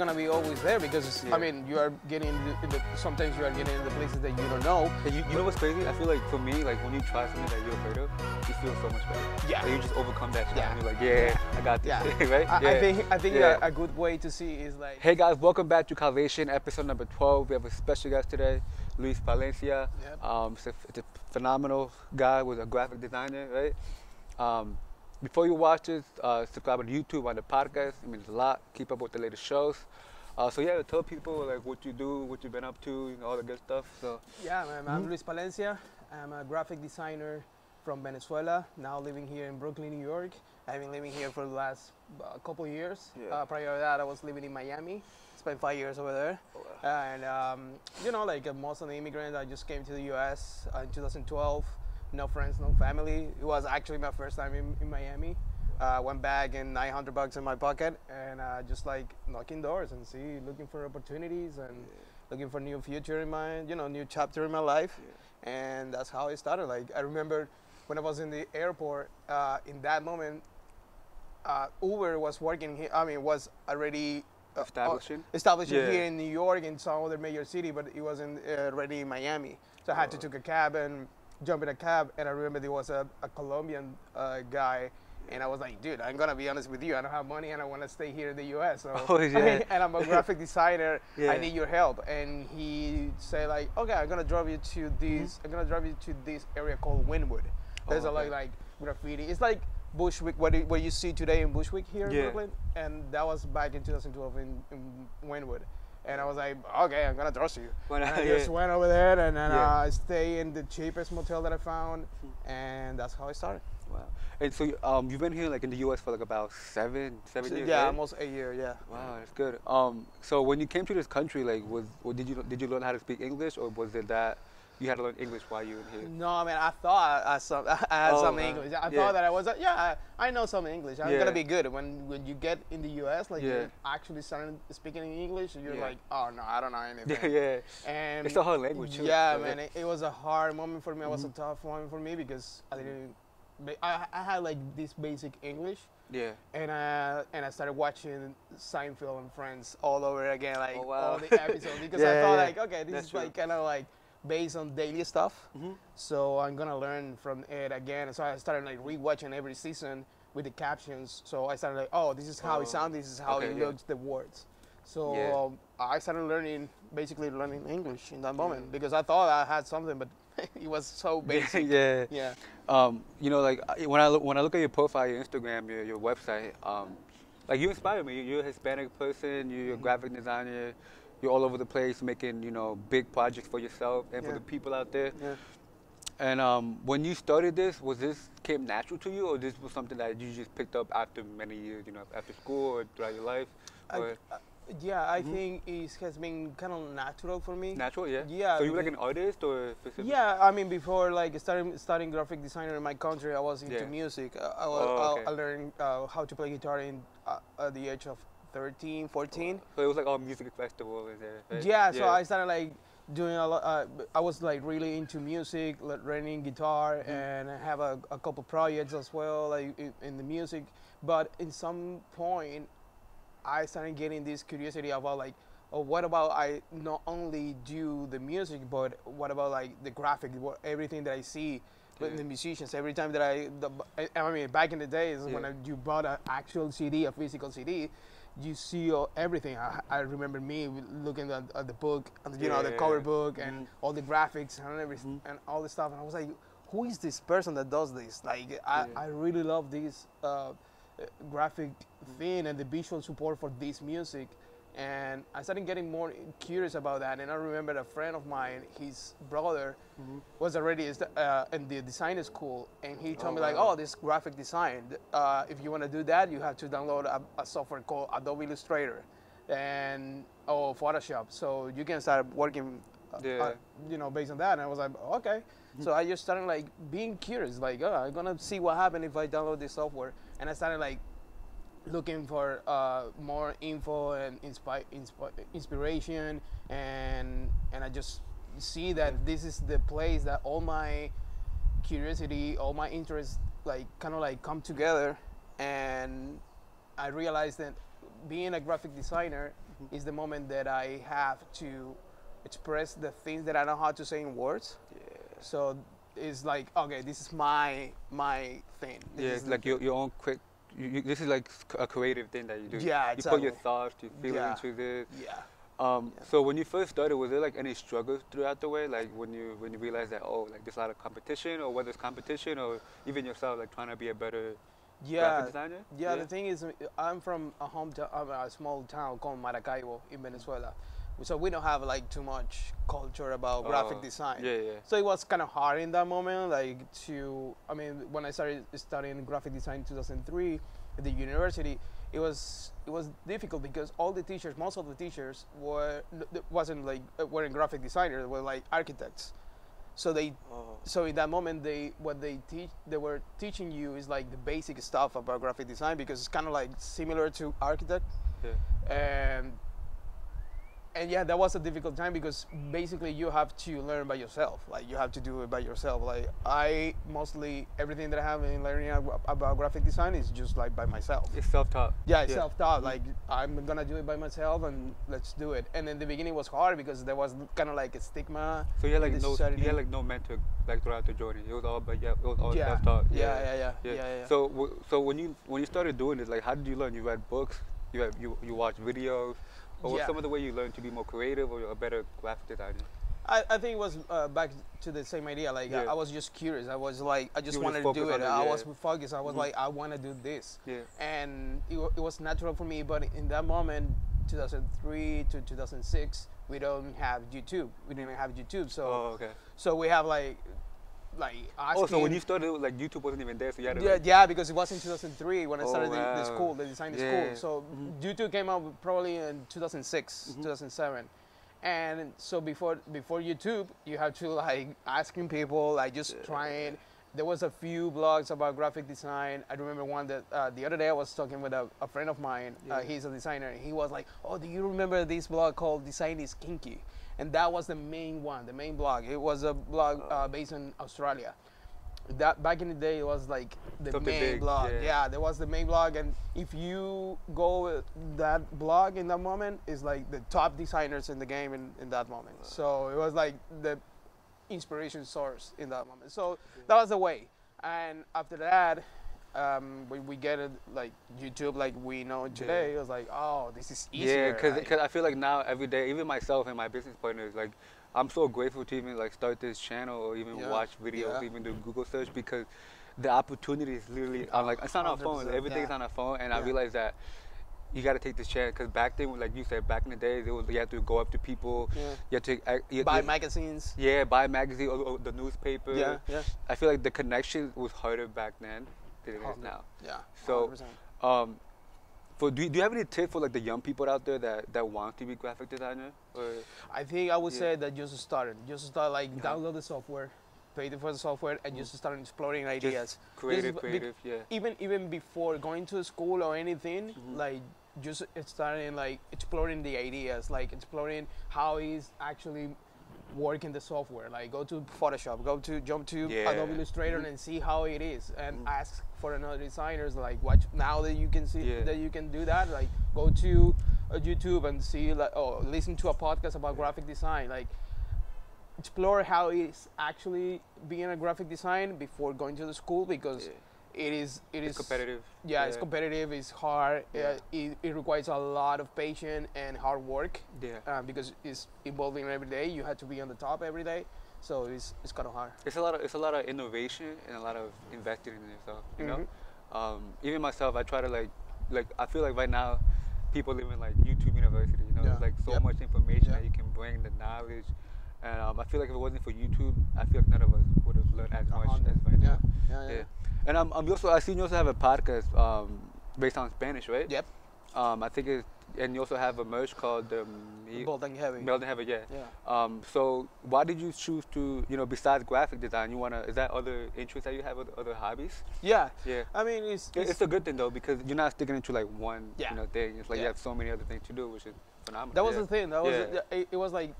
the fear is gonna be always there because Yeah. I mean you are getting into, into sometimes you are getting into places that you don't know. And you, you know what's crazy? I feel like for me, like when you try something that you're afraid of, you feel so much better. Yeah. Like you just overcome that. Yeah. Yeah. And you're like, yeah, I got this. Yeah. right? I, yeah. I think I think Yeah. a, a good way to see is like Hey guys, welcome back to Calvation, episode number 12. We have a special guest today, Luis Valencia. Yep. Um, it's, a, it's a phenomenal guy, was a graphic designer, right? Um, before you watch this, uh, subscribe on YouTube, on the podcast. It means a lot. Keep up with the latest shows. Uh, so yeah, tell people like what you do, what you've been up to, you know, all the good stuff. So Yeah, man, I'm Mhm. Luis Palencia. I'm a graphic designer from Venezuela, now living here in Brooklyn, New York. I've been living here for the last uh, couple years. Yeah. Uh, prior to that, I was living in Miami. Spent five years over there. And, um, you know, like uh, most of the immigrants, I just came to the US uh, in 2012. No friends, no family. It was actually my first time in, in Miami. Uh, went back and 900 bucks in my pocket and uh, just like knocking doors and see, looking for opportunities and looking for new future in my, you know, new chapter in my life. And that's how it started. Like I remember when I was in the airport, uh, in that moment, uh, Uber was working here. I mean, was already uh, Establishing? established Yeah. here in New York and some other major city, but it wasn't uh, already in Miami. So I had to Oh. take a cab and jump in a cab. And I remember there was a, a Colombian uh, guy. And I was like, dude, I'm gonna be honest with you. I don't have money, and I want to stay here in the U.S. So, Oh, yeah. and I'm a graphic designer. Yeah. I need your help. And he said like, okay, I'm gonna drive you to this. I'm gonna drive you to this area called Wynwood. There's Mm-hmm. Oh, a lot okay. like graffiti. It's like Bushwick, what, what you see today in Bushwick here in Yeah. Brooklyn, and that was back in 2012 in, in Wynwood. And I was like, okay, I'm gonna trust you. Why And? I Yeah. just went over there and then Yeah. uh, I stay in the cheapest motel that I found, and that's how I started. Wow. And so um, you've been here like in the U.S. for like about seven, seven years. yeah, right? almost a year. Yeah. Wow, that's good. Um, so when you came to this country, like, was did you did you learn how to speak English, or was it that you had to learn English while you were here? No, I mean, I thought I, some, I had Oh, some wow. English. I Yeah. thought that I was, uh, yeah, I, I know some English. I'm Yeah. gonna be good. When when you get in the U.S., like Yeah. you're actually starting speaking in English, you're like, oh no, I don't know anything. Yeah, yeah. And It's a hard language, too, Yeah, man, it, it was a hard moment for me. It was Mhm. a tough moment for me because I didn't. I, I had like this basic English, Yeah. and uh, and I started watching Seinfeld and Friends all over again, like Oh, wow. all the episodes, because Yeah, I thought yeah, like, okay, this That's is true. like kind of like based on daily stuff. Mhm. So I'm gonna learn from it again. So I started like rewatching every season with the captions. So I started like, oh, this is how Oh, it sounds. This is how okay, it yeah. looks. The words. So Yeah. um, I started learning, basically learning English in that moment Mm. because I thought I had something, but it was so basic. yeah. yeah. Um, you know, like when I look, when I look at your profile, your Instagram, your your website, um, like you inspire me. You're a Hispanic person. You're a Mm-hmm. graphic designer. You're all over the place making you know big projects for yourself and for the people out there. Yeah. And um, when you started this, was this came natural to you, or this was something that you just picked up after many years, you know, after school or throughout your life? I, Or uh, yeah, I Mhm. think it has been kind of natural for me. natural, yeah. Yeah, So you were like an artist or specific? Yeah, I mean, before like starting studying graphic designer in my country, I was into Yeah. music. Uh, I, Oh, okay. I, I learned uh, how to play guitar in uh, at the age of 13, 14. So it was like all music festival there. Right? Yeah, so I started like doing a lot. Uh, I was like really into music, like, learning guitar, Mm-hmm. and I have a, a couple projects as well, like in, in the music. But in some point, I started getting this curiosity about like, oh, what about I not only do the music, but what about like the graphic, what, everything that I see. with Yeah. the musicians, every time that I, the, I, I mean, back in the days when I, you bought an actual CD, a physical CD, you see all, everything. I, I remember me looking at, at the book, and, you know, the Yeah. cover book and Mhm. all the graphics and everything Mhm. and all the stuff. And I was like, who is this person that does this? Like, I, Yeah. I really love this uh, uh, graphic thing and the visual support for this music. And I started getting more curious about that. And I remember a friend of mine, his brother, was already uh, in the design school, and he told Oh, me like, wow. "Oh, this graphic design. Uh, if you want to do that, you have to download a, a software called Adobe Illustrator, and oh Photoshop. So you can start working, uh, Yeah. Mm-hmm. uh, you know, based on that." And I was like, "Okay." So I just started like being curious, like, "Oh, I'm gonna see what happens if I download this software," and I started like looking for uh, more info and inspi- inspi- inspiration and and I just see that this is the place that all my curiosity all my interests like kind of like come together and I realized that being a graphic designer Mm-hmm. is the moment that I have to express the things that I don't know how to say in words. Yeah. So it's like, okay, this is my my thing. This Yeah, it's like your, your own quick. You, you, this is like a creative thing that you do. Yeah, exactly. You put your thoughts, your feelings Yeah. into this. Yeah. Um, Yeah. So when you first started, was there like any struggles throughout the way? Like when you when you realized that oh, like there's a lot of competition, or whether it's competition, or even yourself like trying to be a better Yeah. graphic designer. Yeah, the thing is, I'm from a hometown, uh, a small town called Maracaibo in Venezuela. So we don't have like too much culture about graphic Oh, design. Yeah, yeah. So it was kind of hard in that moment, like to. I mean, when I started studying graphic design in 2003 at the university, it was it was difficult because all the teachers, most of the teachers were wasn't like uh, weren't graphic designers, were like architects. So they Oh. so in that moment they what they teach they were teaching you is like the basic stuff about graphic design because it's kind of like similar to architect Yeah. and and yeah that was a difficult time because basically you have to learn by yourself like you have to do it by yourself like i mostly everything that i have in learning ab- about graphic design is just like by myself It's self-taught. yeah, it's self-taught. Like mm-hmm. I'm gonna do it by myself, and let's do it. And in the beginning was hard because there was kind of like a stigma. So you had like no, you had like no mentor like throughout the journey. It was all, but yeah, it was all yeah. self-taught. Yeah, yeah, yeah, yeah, Yeah. yeah, yeah. So w- so when you when you started doing this, like how did you learn? You read books. You have, you you watch videos. Or Yeah. some of the way you learned to be more creative or a better graphic designer? I, I think it was uh, back to the same idea. Like I, Yeah. I was just curious. I was like, I just You wanted to do it. it, I yeah. was focused. I was Mhm. like, I want to do this, Yeah. and it, it was natural for me. But in that moment, 2003 to 2006, we don't have YouTube. We didn't even have YouTube, so oh, okay. so we have like like asking. Oh, so when you started, like YouTube wasn't even there, so you had to Yeah, like, yeah, because it was in 2003 when I Oh, started the, the school, the design Yeah. school. So Mhm. YouTube came out probably in 2006, Mhm. 2007. And so before before YouTube, you have to like asking people, like just Yeah. trying. There was a few blogs about graphic design. I remember one that uh, the other day I was talking with a, a friend of mine. Yeah. Uh, he's a designer. And he was like, "Oh, do you remember this blog called Design is Kinky?" And that was the main one, the main blog. It was a blog Oh. uh, based in Australia. That back in the day, it was like the Something main big, blog. yeah. Yeah. there was the main blog, and if you go that blog in that moment, is like the top designers in the game in, in that moment. So it was like the inspiration source in that moment. So that was the way. And after that, um, when we get it like YouTube, like we know today, it was like, oh, this is easier. Yeah, because like- I feel like now every day, even myself and my business partners, like I'm so grateful to even like start this channel or even Yeah, watch videos, yeah. even do Google search because the opportunity is literally on like it's not on our phone, everything's yeah. on our phone, and I Yeah. realized that you got to take this chance because back then, like you said, back in the days, it was you had to go up to people, Yeah. you had to you, buy you- magazines. yeah, buy magazine or, or the newspaper. Yeah, yeah, I feel like the connection was harder back then than it is Hundred. now. yeah. So, 100%. Um, for do you, do you have any tips for like the young people out there that, that want to be graphic designer? Or I think I would Yeah. say that just started. Just start like Yeah. download the software, pay for the software, and just start exploring just ideas. creative, Just be- creative, yeah. Even even before going to school or anything, Mhm. like just starting like exploring the ideas, like exploring how is actually working the software. Like go to Photoshop, go to jump to Yeah. Adobe Illustrator Mhm. and see how it is, and Mhm. ask for another designers. Like watch now that you can see Yeah. that you can do that. Like go to uh, YouTube and see like oh listen to a podcast about graphic design. Like explore how it's actually being a graphic design before going to the school because Yeah. it is it It's is competitive. Yeah, it's competitive. It's hard. Yeah. Uh, it, it requires a lot of patience and hard work Yeah. uh, because it's evolving every day. You have to be on the top every day, so it's it's kind of hard. It's a lot of it's a lot of innovation and a lot of investing in yourself. You Mhm. know, um, even myself, I try to like like I feel like right now, people live in like YouTube University. You know, Yeah. there's like so Yep. much information Yeah. that you can bring, the knowledge. And um, I feel like if it wasn't for YouTube, I feel like none of us would have learned as much hundred. as right Yeah, now. yeah, yeah. Yeah. And I'm, I'm also I seen you also have a podcast um, based on Spanish, right? Yep. Um, I think it, and you also have a merch called um, y- Bold and heavy. Yeah. Yeah. Um, so why did you choose to, you know, besides graphic design, you wanna is that other interests that you have, other, other hobbies? Yeah. Yeah. I mean, it's, it's It's a good thing though because you're not sticking into like one, Yeah. you know, thing. It's like you have so many other things to do, which is phenomenal. that was yeah. the thing. That was Yeah. it, it was like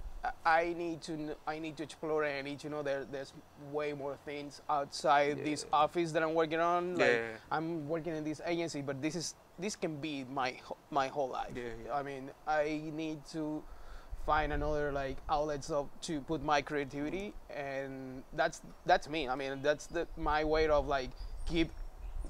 I- need to I need to explore and I need to know there there's way more things outside this office that I'm working on. Like Yeah. I'm working in this agency, but this is this can be my my whole life. Yeah, yeah. I mean, I need to find another like outlets of to put my creativity, and that's that's me. I mean, that's the my way of like keep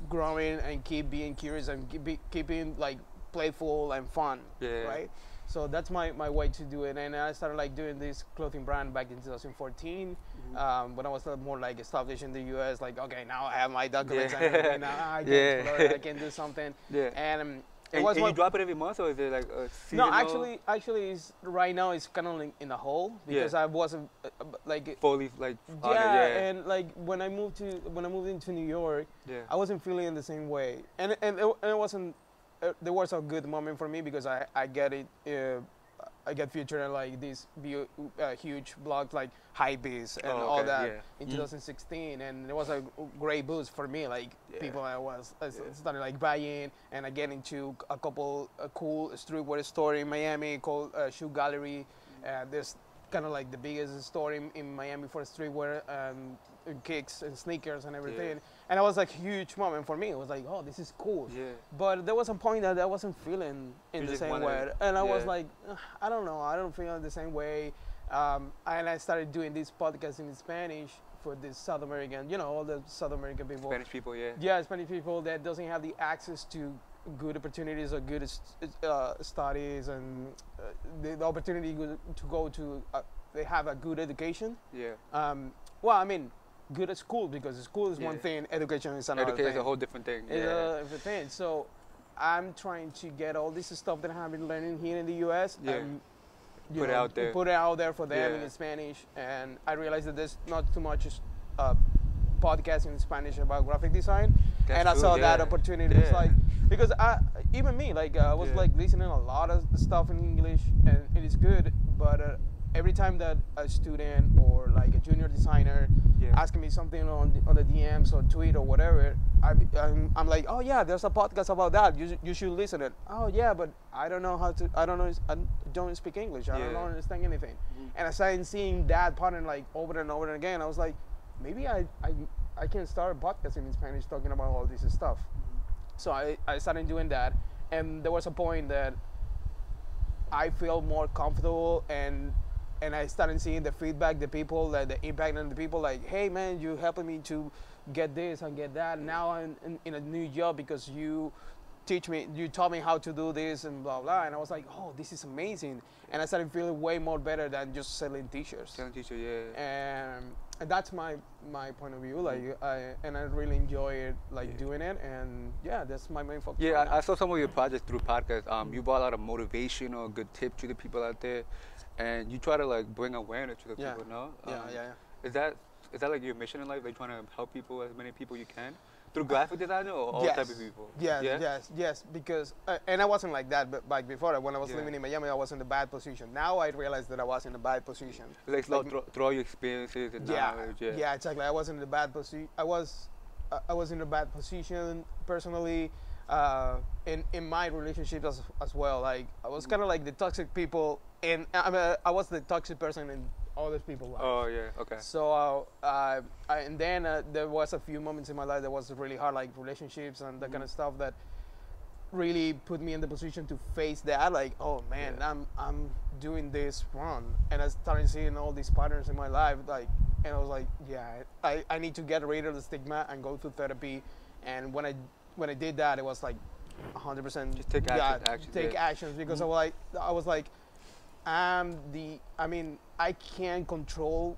growing and keep being curious and keep be, keeping like playful and fun. Yeah. Right. So that's my, my way to do it, and I started like doing this clothing brand back in 2014. Mm-hmm. Um, when I was uh, more like established in the U.S., like okay, now I have my documents and Yeah. everything. Now I can Yeah. explore, I can do something. Yeah. And um, it And, was and one, you drop it every month, or is it like a no, actually, actually, it's, right now it's kind of in a hole because Yeah. I wasn't uh, uh, like fully like yeah, yeah, and like when I moved to when I moved into New York, yeah. I wasn't feeling the same way, and and it, and it wasn't. Uh, there was a good moment for me because I I get it. Uh, I get featured in like these bu- uh, huge blogs like Hypebeast and Oh, all that yeah. in Mhm. 2016, and it was a great boost for me. Like Yeah. people I was I s- Yeah. started like buying, and I get into a couple a cool streetwear store in Miami called uh, Shoe Gallery. Uh, there's kind of like the biggest store in, in Miami for streetwear and uh, kicks and sneakers and everything. And it was like huge moment for me. It was like, oh, this is cool. Yeah. But there was a point that I wasn't feeling in You the same way, and I was like, I don't know, I don't feel the same way. Um, and I started doing this podcast in Spanish for the South American, you know, all the South American people. Spanish people, yeah. Yeah, Spanish people that doesn't have the access to good opportunities or good uh, studies and uh, the, the opportunity to go to, uh, they have a good education. Yeah. Um, well, I mean, good at school because school is one thing, education is another Education thing. is a whole different thing. It's yeah. a different thing. So I'm trying to get all this stuff that I have been learning here in the U.S. Yeah. and you Put it out there. Put it out there for them Yeah. in Spanish, and I realized that there's not too much uh, podcast in Spanish about graphic design, That's and I true, saw that yeah. opportunity. It's like because I even me like uh, I was Yeah. like listening a lot of stuff in English, and it is good, but. Uh, Every time that a student or like a junior designer Yeah. asking me something on the, on the DMs or tweet or whatever, I, I'm, I'm like, oh yeah, there's a podcast about that. You, you should listen it. Oh yeah, but I don't know how to. I don't know. I don't speak English. I don't understand anything. Mhm. And I started seeing that pattern like over and over and again. I was like, maybe I I, I can start a podcast in Spanish talking about all this stuff. So I, I started doing that, and there was a point that I feel more comfortable and and I started seeing the feedback, the people, like the impact on the people. Like, hey man, you helping me to get this and get that. Now I'm in, in a new job because you teach me, you taught me how to do this and blah blah. And I was like, oh, this is amazing. And I started feeling way more better than just selling t-shirts. Selling teacher, yeah. And, and that's my my point of view. Like, I and I really enjoy it, like Yeah. doing it. And yeah, that's my main focus. Yeah, I. I saw some of your projects through podcasts. Um, you brought a lot of motivational, good tips to the people out there, and you try to like bring awareness to the Yeah. people. No, yeah, Um, yeah, yeah. Is that is that like your mission in life? Like trying to help people as many people you can through graphic design or all yes. type of people? Yes, yeah? yes, yes. Because uh, and I wasn't like that b- back before. When I was Yeah. living in Miami, I was in a bad position. Now I realize that I was in a bad position. Like, Like- through, through all your experiences and Yeah, knowledge. Yeah. yeah, exactly. I was in a bad position. I was, uh, I was in a bad position personally. Uh, in in my relationships as, as well. Like I was Mm-hmm. kind of like the toxic people, and I mean, I was the toxic person in other people's lives. Oh yeah. Okay. So, uh, uh, I, and then uh, there was a few moments in my life that was really hard, like relationships and that kind of stuff that really put me in the position to face that. Like, oh man, Yeah. I'm I'm doing this wrong, and I started seeing all these patterns in my life. Like, and I was like, yeah, I, I need to get rid of the stigma and go to therapy. And when I when I did that, it was like 100 percent Just take yeah, action- action, take yeah. actions because I Mhm. was like I was like I'm the I mean I can't control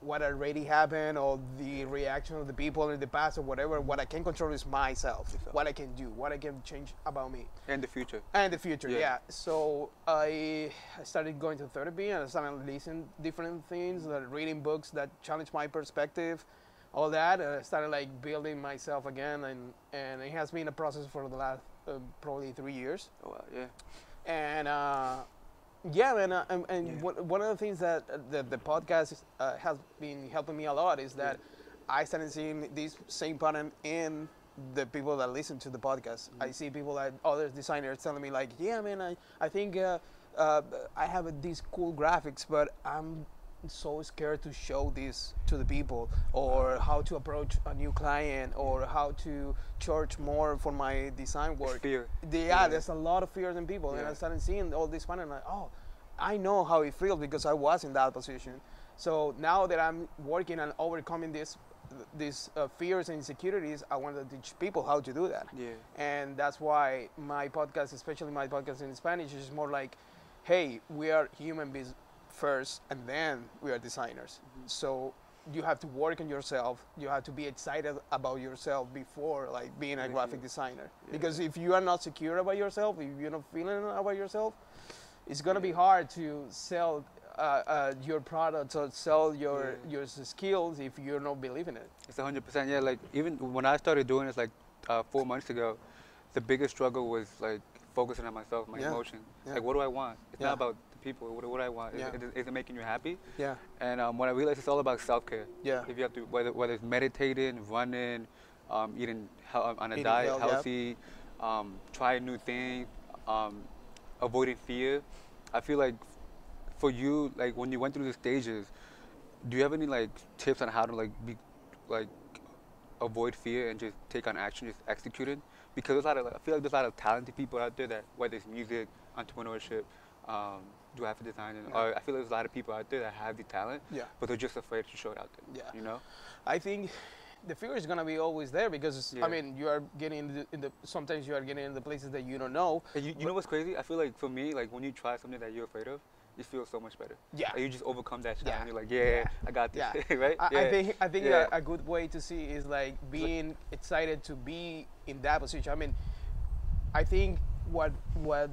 what already happened or the reaction of the people in the past or whatever. What I can control is myself. Yourself. What I can do, what I can change about me In the future. and the future. Yeah. Yeah. So I I started going to therapy and I started listening different things, uh, reading books that challenge my perspective, all that. And I started like building myself again, and and it has been a process for the last uh, probably three years Oh wow. Yeah. and uh, yeah, man, uh, and, and Yeah. one, of the things that uh, the, the podcast uh, has been helping me a lot is that I started seeing this same pattern in the people that listen to the podcast. I see people that other designers telling me like, yeah, man, I, I think uh, uh, I have these cool graphics, but I'm so scared to show this to the people or how to approach a new client or how to charge more for my design work. Fear. Yeah, Yeah. there's a lot of fears in people, and I started seeing all this fun, and like, oh, I know how it feels because I was in that position. So now that I'm working on overcoming this, these uh, fears and insecurities, I want to teach people how to do that. Yeah. And that's why my podcast, especially my podcast in Spanish, is more like, hey, we are human beings first, and then we are designers. So you have to work on yourself. You have to be excited about yourself before like being a graphic yeah. designer. Yeah. Because if you are not secure about yourself, if you're not feeling about yourself, it's gonna be hard to sell uh, uh, your products or sell your Yeah. your skills if you're not believing it. It's hundred percent. Yeah, like even when I started doing this like uh, four months ago, the biggest struggle was like focusing on myself, my Yeah. emotion. Yeah. Like, what do I want? It's Yeah. not about people. What, what I want? Is, Yeah. is, is it making you happy? Yeah, And um, when I realized it's all about self care. yeah, If you have to, whether whether it's meditating, running, um, eating hel- on a Eating diet, well, yep. healthy, um, trying new things, um, avoiding fear. I feel like for you, like when you went through the stages, do you have any like tips on how to like be like avoid fear and just take on action, just execute it? Because there's a lot of, I feel like there's a lot of talented people out there that whether it's music, entrepreneurship, um, graphic design, and, Yeah. or I feel there's a lot of people out there that have the talent, yeah. but they're just afraid to show it out there. Yeah. You know? I think the fear is gonna be always there because Yeah. I mean you are getting in the, in the sometimes you are getting in the places that you don't know. And you, you know what's crazy? I feel like for me, like when you try something that you're afraid of, you feel so much better. Yeah. Like, you just overcome that shit Yeah. and you're like, yeah, Yeah. I got this, Yeah. right? I, yeah. I think I think a, a good way to see is like being excited to be in that position. I mean, I think what what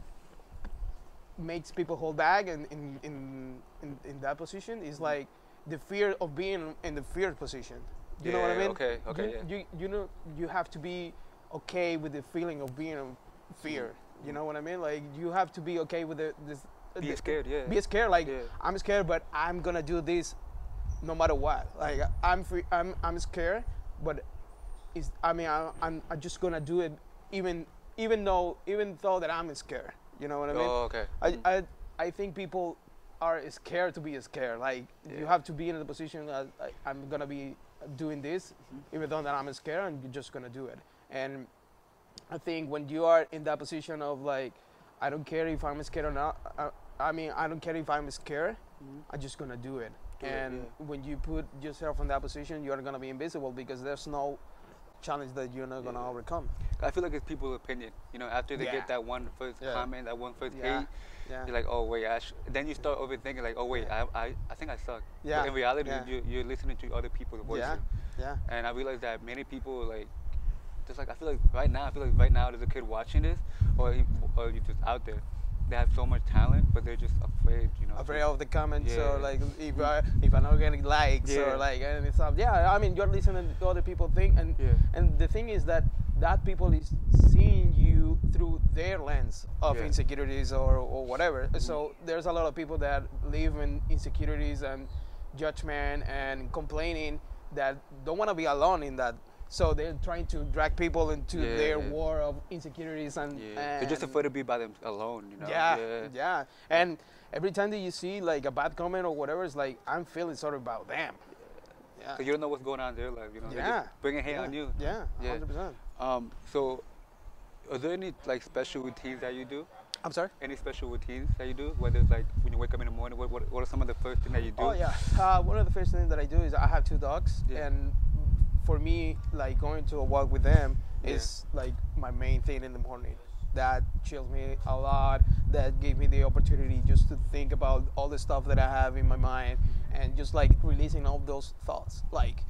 makes people hold back in in in, in, in that position is mm-hmm. like the fear of being in the fear position. You know what I mean? okay, okay, You, yeah. you you know you have to be okay with the feeling of being in fear. Mm-hmm. You know what I mean? Like you have to be okay with the this. Being the- scared, yeah. Be scared. Like Yeah. I'm scared, but I'm gonna do this no matter what. Like I'm free, I'm I'm scared, but it's I mean I, I'm I'm just gonna do it even even though even though that I'm scared. You know what I mean? oh, okay. I. I I think people are scared to be scared. Like you have to be in the position that I, I'm gonna be doing this, Mhm. even though that I'm scared, and you're just gonna do it. And I think when you are in that position of like, I don't care if I'm scared or not. I, I mean, I don't care if I'm scared. Mhm. I'm just gonna do it. Do it, and yeah. when you put yourself in that position, you're gonna be invisible because there's no challenge that you're not gonna Yeah. overcome. I feel like it's people's opinion. You know, after they Yeah. get that one first Yeah. comment, that one first Yeah. hate, Yeah. you're like, oh wait, I sh-. then you start overthinking, like, oh wait, Yeah. I, I, I think I suck. Yeah. But in reality, Yeah. you're, you're listening to other people's voices. yeah. Yeah. And I realized that many people like, just like I feel like right now, I feel like right now there's a kid watching this, or or you're just out there, they have so much talent, but they're just afraid, you know. afraid of the comments Yeah. or like if I if I'm not getting likes Yeah. or like any stuff. Yeah, I mean you're listening to other people think and Yeah. and the thing is that that people is seeing you through their lens of Yeah. insecurities or, or whatever. Mm-hmm. So there's a lot of people that live in insecurities and judgment and complaining that don't want to be alone in that. So they're trying to drag people into Yeah, their yeah. war of insecurities and, Yeah. They're just afraid to be by them alone, you know. yeah, yeah, And every time that you see like a bad comment or whatever, it's like I'm feeling sorry about them. Yeah. Cause you don't know what's going on in their life, you know. Yeah. bringing hate on you. Yeah, Yeah. hundred percent. Um. So, are there any like special routines that you do? I'm sorry. Any special routines that you do? Whether it's like when you wake up in the morning, what what, what are some of the first things that you do? Oh yeah. Uh, one of the first things that I do is I have two dogs, Yeah. and for me, like going to a walk with them Yeah. is like my main thing in the morning. That chills me a lot. That gave me the opportunity just to think about all the stuff that I have in my mind and just like releasing all those thoughts. Like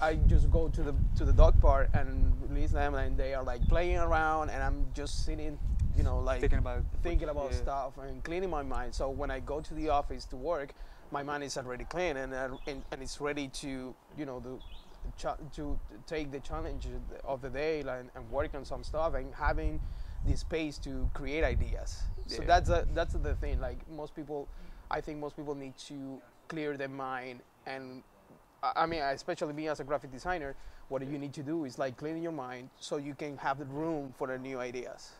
I just go to the to the dog park and release them, and they are like playing around, and I'm just sitting, you know, like Thinking about thinking about yeah. stuff and cleaning my mind. So when I go to the office to work, my mind is already clean and uh, and, and it's ready to you know the cha- to take the challenge of the day like, and work on some stuff and having the space to create ideas. So that's a, that's the thing. Like most people, I think most people need to clear their mind and. I mean, especially me as a graphic designer, what you need to do is like clean your mind so you can have the room for the new ideas.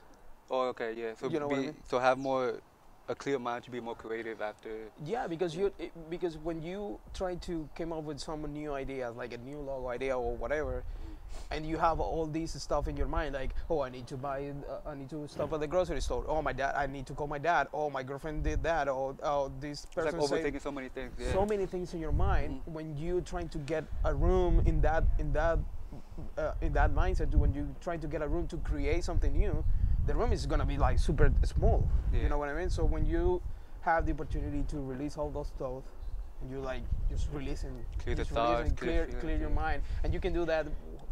Oh, okay, yeah. So You know be, what I mean? so have more a clear mind to be more creative after. Yeah, because you it, because when you try to come up with some new ideas, like a new logo idea or whatever, and you have all these stuff in your mind, like oh, I need to buy, uh, I need to stop at the grocery store. Oh, my dad, I need to call my dad. Oh, my girlfriend did that. Oh, oh this It's like person overthinking so many things. Yeah. so many things in your mind Mhm. when you trying to get a room in that in that uh, in that mindset when you trying to get a room to create something new the room is gonna be like super small Yeah. you know what i mean so when you have the opportunity to release all those thoughts and you like just releasing Clear the thoughts, clear clear clear your mind and you can do that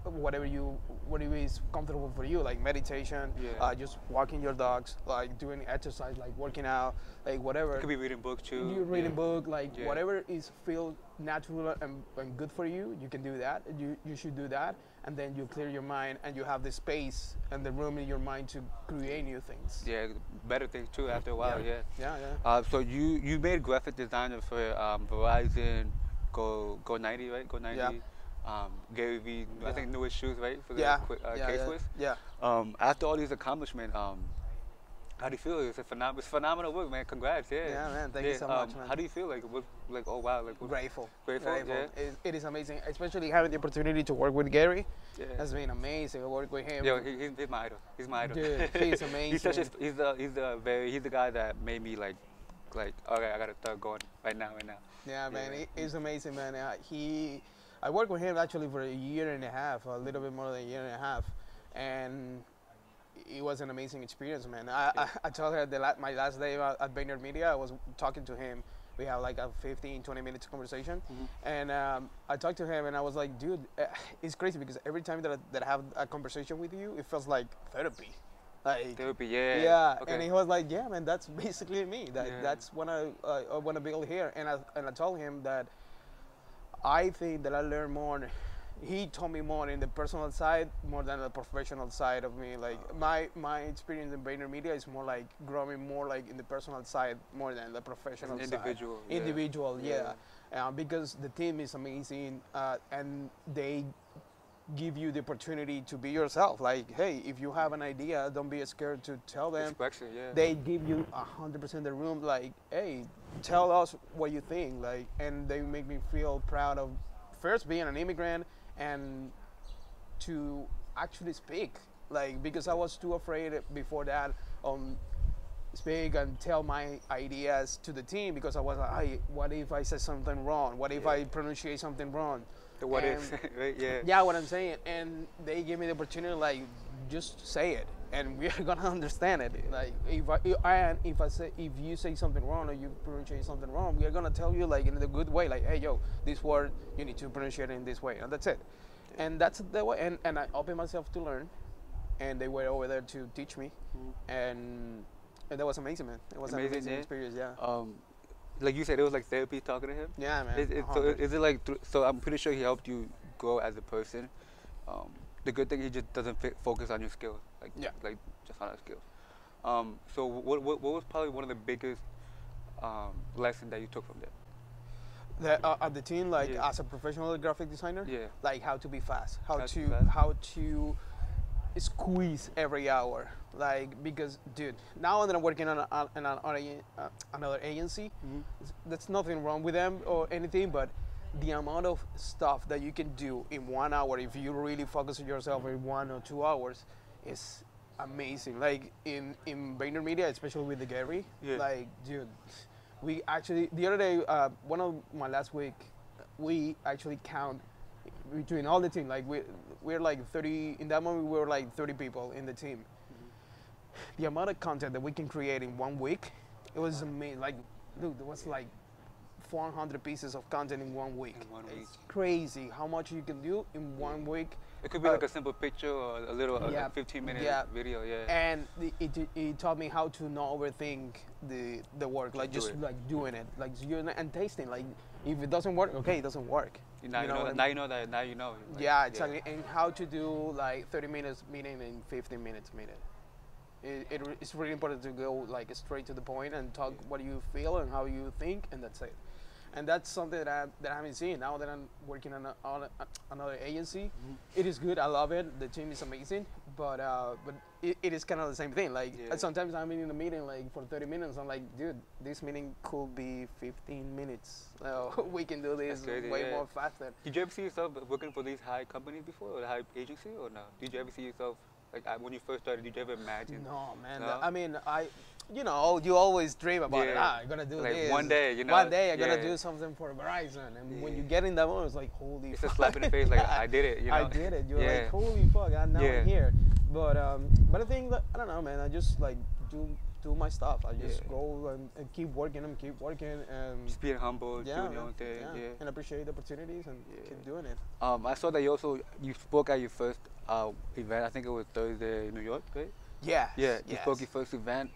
whatever you whatever is comfortable for you like meditation Yeah. uh, just walking your dogs like doing exercise like working out like whatever It could be reading books too. you reading yeah. book like Yeah. whatever is feel natural and, and good for you you can do that you, you should do that and then you clear your mind and you have the space and the room in your mind to create new things Yeah, better things too after a while. Yeah. yeah yeah Uh, so you you made graphic designer for um, Verizon, Go Go ninety right? Go ninety. Yeah. Um, Gary Vee, I think newest shoes right for the yeah qui- uh, yeah, case yeah, with. yeah Um, after all these accomplishments, um, how do you feel? It's a phenom- it's phenomenal work, man. Congrats, yeah. Yeah, man, thank you so um, much, man. How do you feel? Like, what, like, oh wow, like, what, grateful Grateful, yeah. It, it is amazing especially having the opportunity to work with gary yeah. has been amazing I work with him Yo, he, he's, he's my idol. He's my idol. Dude, he's he's such a, amazing. he's the he's the very he's the guy that made me like like okay I gotta start going right now right now. Yeah, man, Yeah. he, he's amazing, man. Uh, he, I worked with him actually for a year and a half, a little bit more than a year and a half, and it was an amazing experience, man. I, Yeah. I, I told her the la- my last day at VaynerMedia, I was talking to him. We had like a 15, 20 minutes conversation, Mhm. and um, I talked to him, and I was like, dude, uh, it's crazy because every time that I, that I have a conversation with you, it feels like therapy. Like, Therapy, yeah. yeah, Okay. and he was like, "Yeah, man, that's basically me. That Yeah. that's what I uh, I want to build here." And I and I told him that I think that I learned more. He taught me more in the personal side more than the professional side of me. Like my my experience in VaynerMedia is more like growing more like in the personal side more than the professional side. individual, yeah. Individual, yeah. Yeah. Uh, because the team is amazing uh, and they give you the opportunity to be yourself. Like, hey, if you have an idea, don't be scared to tell them. Expression, yeah. They give you a hundred percent the room. Like, hey, tell us what you think. Like, and they make me feel proud of first being an immigrant and to actually speak. Like, because I was too afraid before that um speak and tell my ideas to the team because I was like, hey, what if I said something wrong? What if Yeah. I pronunciate something wrong? the what and- if. Yeah. Yeah, what I'm saying, and they gave me the opportunity, like, just say it, and we're gonna understand it. Like, if I, if I and if I say, if you say something wrong or you pronunciate something wrong, we're gonna tell you like in a good way, like, hey, yo, this word you need to pronunciate it in this way, and that's it. And that's the way. And, and I opened myself to learn, and they were over there to teach me, and and that was amazing, man. It was Amazing, an amazing yeah. experience, yeah. Um, like you said, it was like therapy talking to him. Yeah, man. Is, is, so is it like through, so? I'm pretty sure he helped you grow as a person. Um, the good thing he just doesn't focus on your skills, like Yeah. like just on our skills. Um, so what, what what was probably one of the biggest um, lessons that you took from there? the, uh, at the team, like Yeah. as a professional graphic designer, Yeah. like how to be fast, how, How to fast. how to squeeze every hour. Like because, dude, now that I'm working on, a, on, an, on a, uh, another agency, s- that's nothing wrong with them or anything, but the amount of stuff that you can do in one hour if you really focus on yourself in one or two hours is amazing. Like in in VaynerMedia, especially with the Gary, Yeah. like dude, we actually the other day, uh, one of my last week, we actually count between all the team. Like we we're like 30 in that moment we were like 30 people in the team. The amount of content that we can create in one week, it was amazing. Like, dude, it was like 400 pieces of content in one week. In one it's crazy how much you can do in one week. It could be Uh, like a simple picture or a little uh, yeah, like 15 minute yeah. video. Yeah. And the, it, it taught me how to not overthink the the work, like just it. like doing it, like you and tasting. Like if it doesn't work, okay, it doesn't work. now you, know, I that, now you know that. Now you know. like, Yeah, exactly. And how to do like 30 minutes meeting and 15 minutes meeting. It, it, it's really important to go like straight to the point and talk what you feel and how you think, and that's it. And that's something that I, that I haven't seen now that I'm working on, a, on a, another agency. Mm-hmm. It is good. I love it. The team is amazing. But uh, but it, it is kind of the same thing. Like Yeah. sometimes I'm in a meeting like for 30 minutes. I'm like, dude, this meeting could be 15 minutes. Uh, we can do this crazy, way yeah. more faster. Did you ever see yourself working for these high companies before, or the high agency, or no? Did you ever see yourself like when you first started? Did you ever imagine? No, man. No? I mean, I, you know, you always dream about it. Ah, I'm gonna do Like, this. one day, you know, One day I'm yeah. gonna do something for Verizon, and when you get in that moment, it's like, holy. It's a slap in the face, like I did it. You know? I did it. You're yeah. like, holy fuck, I'm now Yeah. I'm here. But um, but I think that I don't know, man. I just like do do my stuff. I just Yeah. go and, and keep working and keep working and Just being humble, yeah, doing your own thing. yeah, Yeah. and appreciate the opportunities and Yeah. keep doing it. Um, I saw that you also you spoke at your first uh, event. I think it was Thursday in New York, right? Yeah. Yeah, you yes. spoke your first event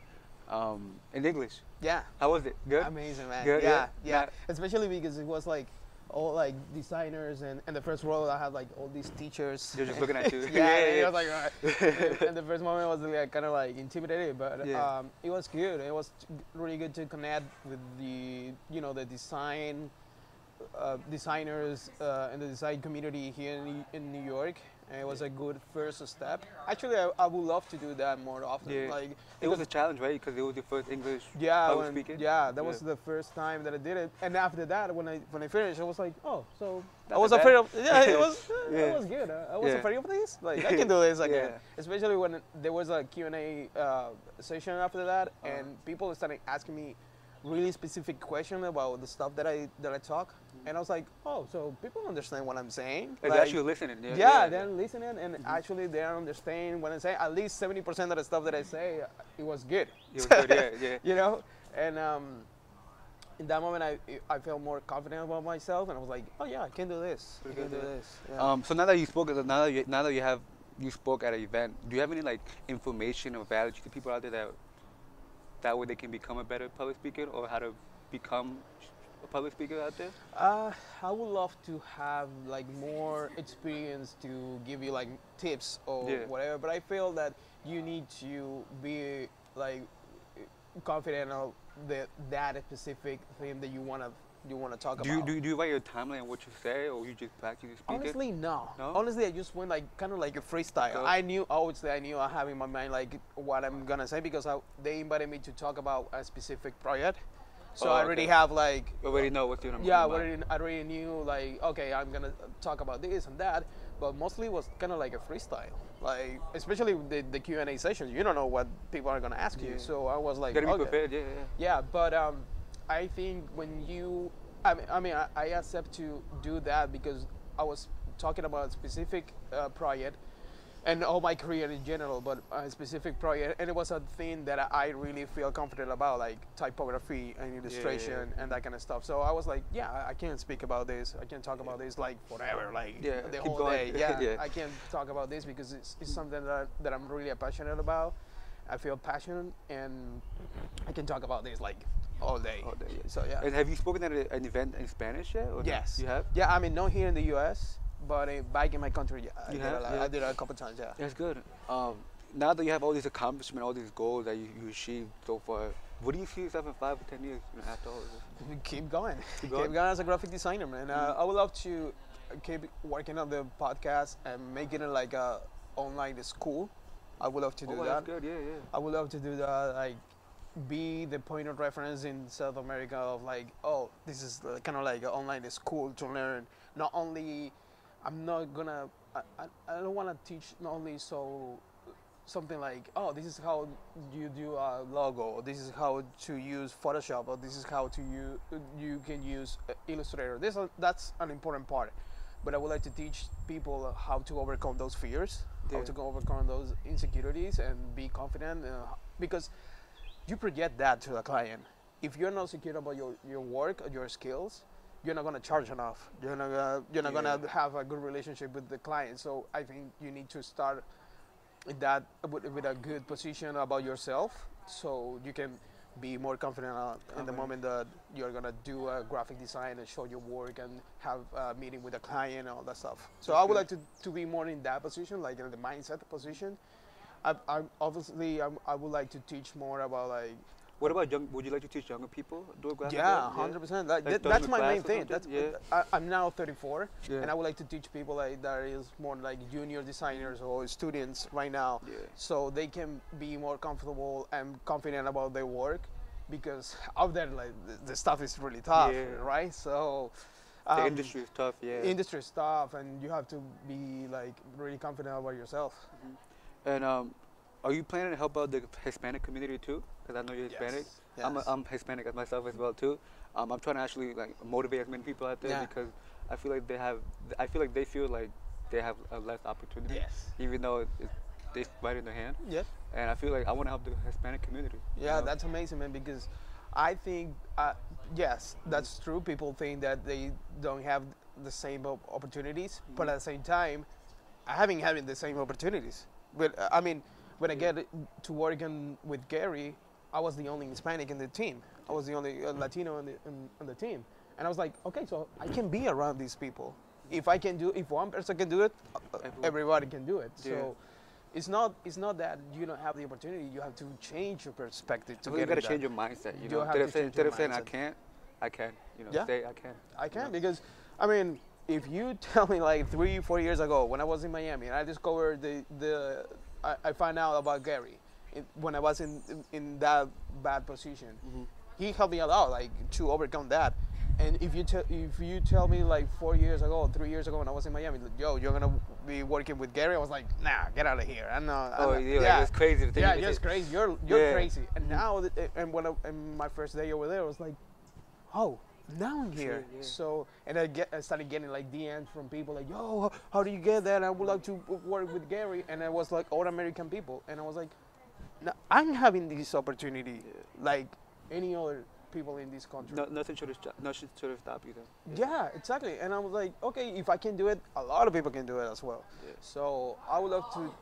um, in English. Yeah. How was it? Good. Amazing, man. Good, yeah, yeah. yeah. Especially because it was like all like designers and, and the first row I had like all these teachers. They're just looking at you. yeah, Yeah, and yeah. it was like, alright. and the first moment was like kind of like intimidated, but Yeah. um, it was good. It was really good to connect with the you know the design uh, designers uh, and the design community here in, in New York. And it was a good first step. Actually, I, I would love to do that more often. Yeah. Like It was a challenge, right? Because it was your first English. yeah, public when- speaking? yeah, that was the first time that I did it. And after that, when I when I finished, I was like, oh, so I was afraid of. Yeah, it was. Yeah. It was good. I, I was Yeah. afraid of this. Like I can do this again. Yeah. Especially when there was a Q and A uh, session after that, Uh-huh. and people started asking me really specific questions about the stuff that I that I talk, and I was like, oh, so people understand what I'm saying. Like, actually listening. Yeah. Yeah, they're listening and Mm-hmm. actually they understand what I say. At least seventy percent of the stuff that I say, it was good. It was good, yeah, yeah. you know, and um, in that moment, I I felt more confident about myself, and I was like, oh yeah, I can do this. I can do yeah. this. Yeah. Um, so now that you spoke, now that you, now that you have you spoke at an event, do you have any like information or value to people out there that that way they can become a better public speaker or how to become a public speaker out there? Uh, I would love to have like more experience to give you like tips or Yeah. whatever, but I feel that you need to be like confident of the that specific thing that you wanna you wanna talk Do about. do, you, do you write your timeline on what you say or you just practice your speaking? Honestly, no. No? Honestly, I just went like kind of like a freestyle. I knew, obviously, I knew I have in my mind like what I'm gonna say because I, they invited me to talk about a specific project. So Oh, I already okay. have like You already know what's your yeah, I already, I already knew like okay, I'm gonna talk about this and that, but mostly it was kind of like a freestyle. Like especially the, the Q and A sessions, you don't know what people are gonna ask Yeah. you. So I was like, Gotta be prepared, yeah, yeah. Yeah, but um, I think when you, I mean, I, mean I, I accept to do that because I was talking about a specific uh, project and all my career in general, but a specific project, and it was a thing that I really feel confident about, like typography and illustration and that kind of stuff. So I was like, yeah, I- I can speak about this. I can't talk about this like forever, like Yeah, the whole going. day. Yeah, Yeah. I can't talk about this because it's, it's something that, that I'm really passionate about. I feel passionate, and I can talk about this like all day. All day, yeah. So yeah. And have you spoken at a, an event in Spanish yet? Or no? yes. You have? Yeah, I mean, not here in the U.S., but uh, back in my country, yeah, I did, have? a lot, Yeah. I did it a couple times. Yeah. That's good. Um, now that you have all these accomplishments, all these goals that you, you achieved so far, what do you see yourself in five or ten years you know, after all of this? Keep going. Keep Keep going? going, as a graphic designer, man. Uh, I would love to keep working on the podcast and making it like a online school. I would love to do oh, that. that's good. Yeah, yeah. I would love to do that. Like, be the point of reference in South America of like, oh, this is kind of like an online school to learn. Not only, I'm not gonna, I, I, I don't want to teach not only so something like, oh, this is how you do a logo, or this is how to use Photoshop, or this is how to you you can use uh, Illustrator. This uh, that's an important part. But I would like to teach people how to overcome those fears, how Yeah. to overcome those insecurities, and be confident. Uh, because you project that to the client. If you're not secure about your, your work or your skills, you're not gonna charge enough. You're not gonna you're not gonna have a good relationship with the client. So I think you need to start with that with, with a good position about yourself, so you can be more confident uh, in the moment that you're gonna do a graphic design and show your work and have a meeting with a client and all that stuff. So That's I would good. like to, to be more in that position, like in the mindset position. I, I obviously I, I would like to teach more about like What about young? Would you like to teach younger people do graphic Yeah, art? hundred percent. That, Like that- that's my main thing. That's Yeah. I, I'm now 34, Yeah. and I would like to teach people like that is more like junior designers or students right now, Yeah. so they can be more comfortable and confident about their work, because out there like the, the stuff is really tough, right? So. The um, industry is tough. Yeah. industry stuff and you have to be like really confident about yourself and um, are you planning to help out the Hispanic community too? Because I know you're Hispanic. I'm, Yes. I'm Hispanic myself as well too. Um, I'm trying to actually like motivate as many people out there Yeah. because I feel like they have. I feel like they feel like they have a less opportunity, yes even though it, it's right in their hand. yeah And I feel like I want to help the Hispanic community. you yeah know? that's amazing man because i think uh, yes that's true people think that they don't have the same op- opportunities but at the same time i haven't having the same opportunities but uh, i mean when i get to working with gary i was the only hispanic in the team i was the only uh, latino in the, in, in the team and i was like okay so i can be around these people if i can do if one person can do it uh, uh, Everyone. everybody can do it Yeah. so it's not it's not that you don't have the opportunity you have to change your perspective to you got to change your mindset. You You know, have to saying, change instead your of saying I can't, I can. You know, Yeah. say I can. I you can know? because I mean, if you tell me like three, four years ago when I was in Miami and I discovered the the I, I found out about Gary in, when I was in, in in that bad position, Mhm. he helped me a lot like to overcome that. And if you tell if you tell me like four years ago, three years ago when I was in Miami, like, yo, you're gonna be working with Gary, I was like, nah, get out of here. I'm not. I'm Oh, yeah, like, it's crazy to think Yeah, of it. just crazy. You're you're Yeah. crazy. And now, and when I, and my first day over there, I was like, oh, now I'm here. yeah. So, and I get I started getting like DMs from people like, yo, how, do you get that? I would like to work with Gary. And I was like, all American people. And I was like, no, I'm having this opportunity like any other people in this country. No, nothing should have nothing should have stopped you then. Yeah, exactly. And I was like, okay, if I can do it, a lot of people can do it as well. Yeah. So I would love to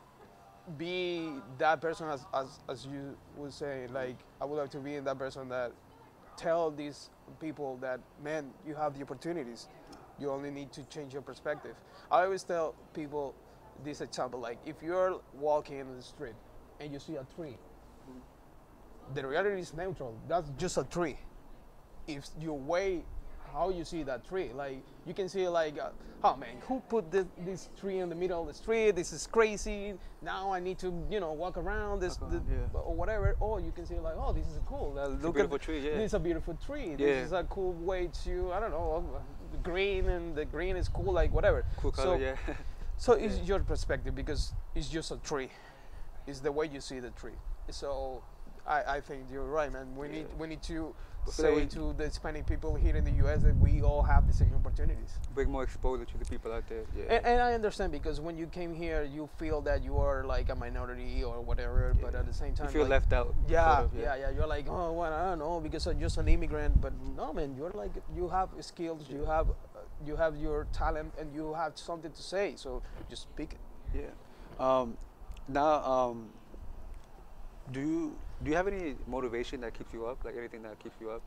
be that person, as, as, as you would say. Like, I would like to be that person that tell these people that, man, you have the opportunities. You only need to change your perspective. I always tell people this example, like if you're walking in the street and you see a tree, the reality is neutral. That's just a tree. If you weigh how you see that tree, like you can see like, uh, oh man, who put this, this tree in the middle of the street? This is crazy. Now I need to, you know, walk around this, Walk the- yeah. or whatever. Or you can see like, oh, this is cool. Uh, look beautiful at tree, yeah. This is a beautiful tree. Yeah. This is a cool way to, I don't know, uh, green and the green is cool, like whatever. Cool color, so, yeah. so it's your perspective because it's just a tree. It's the way you see the tree. So I, I think you're right, man. We need we need to feel say we- to the Hispanic people here in the U.S. that we all have the same opportunities. Bring more exposure to the people out there. Yeah. And, and I understand because when you came here, you feel that you are like a minority or whatever, but at the same time, you feel like, left out. yeah, sort of, yeah, yeah. You're like, oh, well, I don't know, because I'm just an immigrant. But no, man, you're like, you have skills, you have, uh, you have your talent, and you have something to say. So just speak it. Yeah. Um, now, um, do you do you have any motivation that keeps you up? Like anything that keeps you up?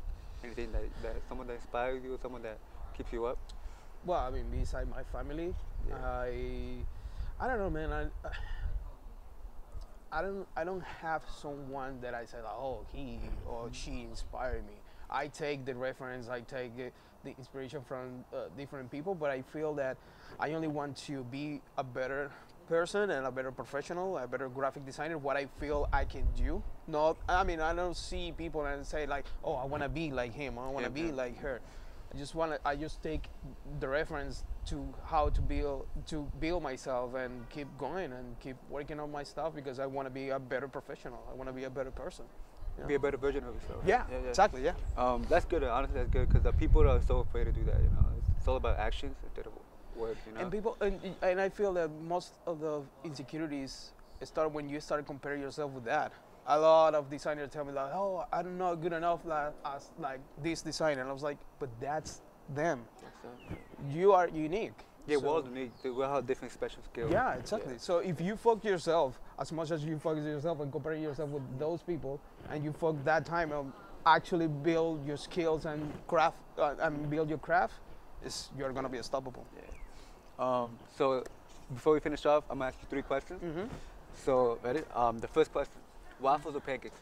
Anything that, that someone that inspires you, someone that keeps you up? Well, I mean, beside my family, Yeah. I, I don't know, man. I, I don't, I don't have someone that I say, like, oh, he or she inspired me. I take the reference, I take uh, the inspiration from uh, different people, but I feel that I only want to be a better person and a better professional, a better graphic designer. What I feel I can do. Not, I mean, I don't see people and say like, oh, I want to be like him. I want to be yeah. like her. I just want to. I just take the reference to how to build to build myself and keep going and keep working on my stuff because I want to be a better professional. I want to be a better person. Be a better version of yourself. Yeah, yeah, yeah. exactly. Yeah. Um, that's good. Honestly, that's good because the people are so afraid to do that. You know, it's all about actions instead of You know. And people, and, and I feel that most of the insecurities start when you start comparing yourself with that. A lot of designers tell me like, "Oh, I'm not good enough like, as like this designer," and I was like, "But that's them. You are unique." yeah, So- we're all unique. We all have different special skills. Yeah, exactly. So if you fuck yourself as much as you focus yourself and compare yourself with those people, and you fuck that time and actually build your skills and craft uh, and build your craft, is you're gonna be unstoppable. Um, so before we finish off, I'm gonna ask you three questions. Mm-hmm. So ready? Um, the first question: waffles or pancakes?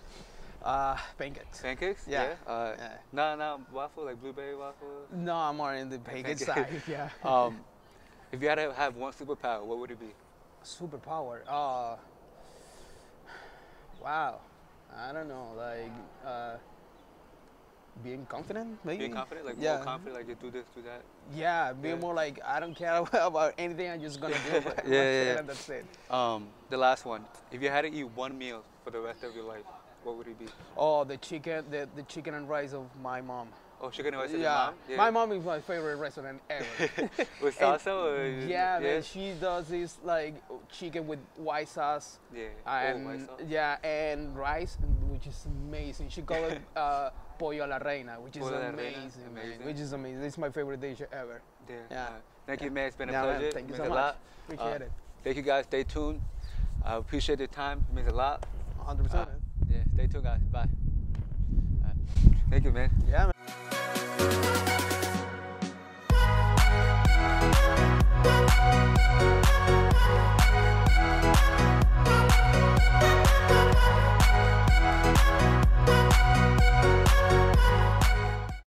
Uh, pancakes. Pancakes? Yeah. Uh, Yeah. Nah, nah, waffle like blueberry waffle. No, I'm more in the pancake Pancake. side. Yeah. Um, if you had to have one superpower, what would it be? Superpower. Uh, wow. I don't know. Like uh, being confident, maybe. Being confident, like yeah. more confident, like you do this, do that. Yeah, being Yeah. more like I don't care about anything. I'm just gonna do it. Yeah, yeah, yeah. And that's it. Um, the last one. If you had to eat one meal for the rest of your life, what would it be? Oh, the chicken, the, the chicken and rice of my mom. Oh, chicken and rice yeah. your mom? my mom is my favorite restaurant ever. With salsa or? yeah, man, she does this like chicken with white sauce. Yeah. and oh, white sauce. yeah, and rice, which is amazing. She called it uh, Pollo a la Reina, which is amazing, reina, amazing, Which is amazing. It's my favorite dish ever. Yeah. yeah. thank you, man. It's been a pleasure. Man, thank you so much. Appreciate uh, it. Thank you, guys. Stay tuned. I appreciate your time. It means a lot. 100%. Uh, yeah, stay tuned, guys. Bye. Thank you, man. Yeah, man.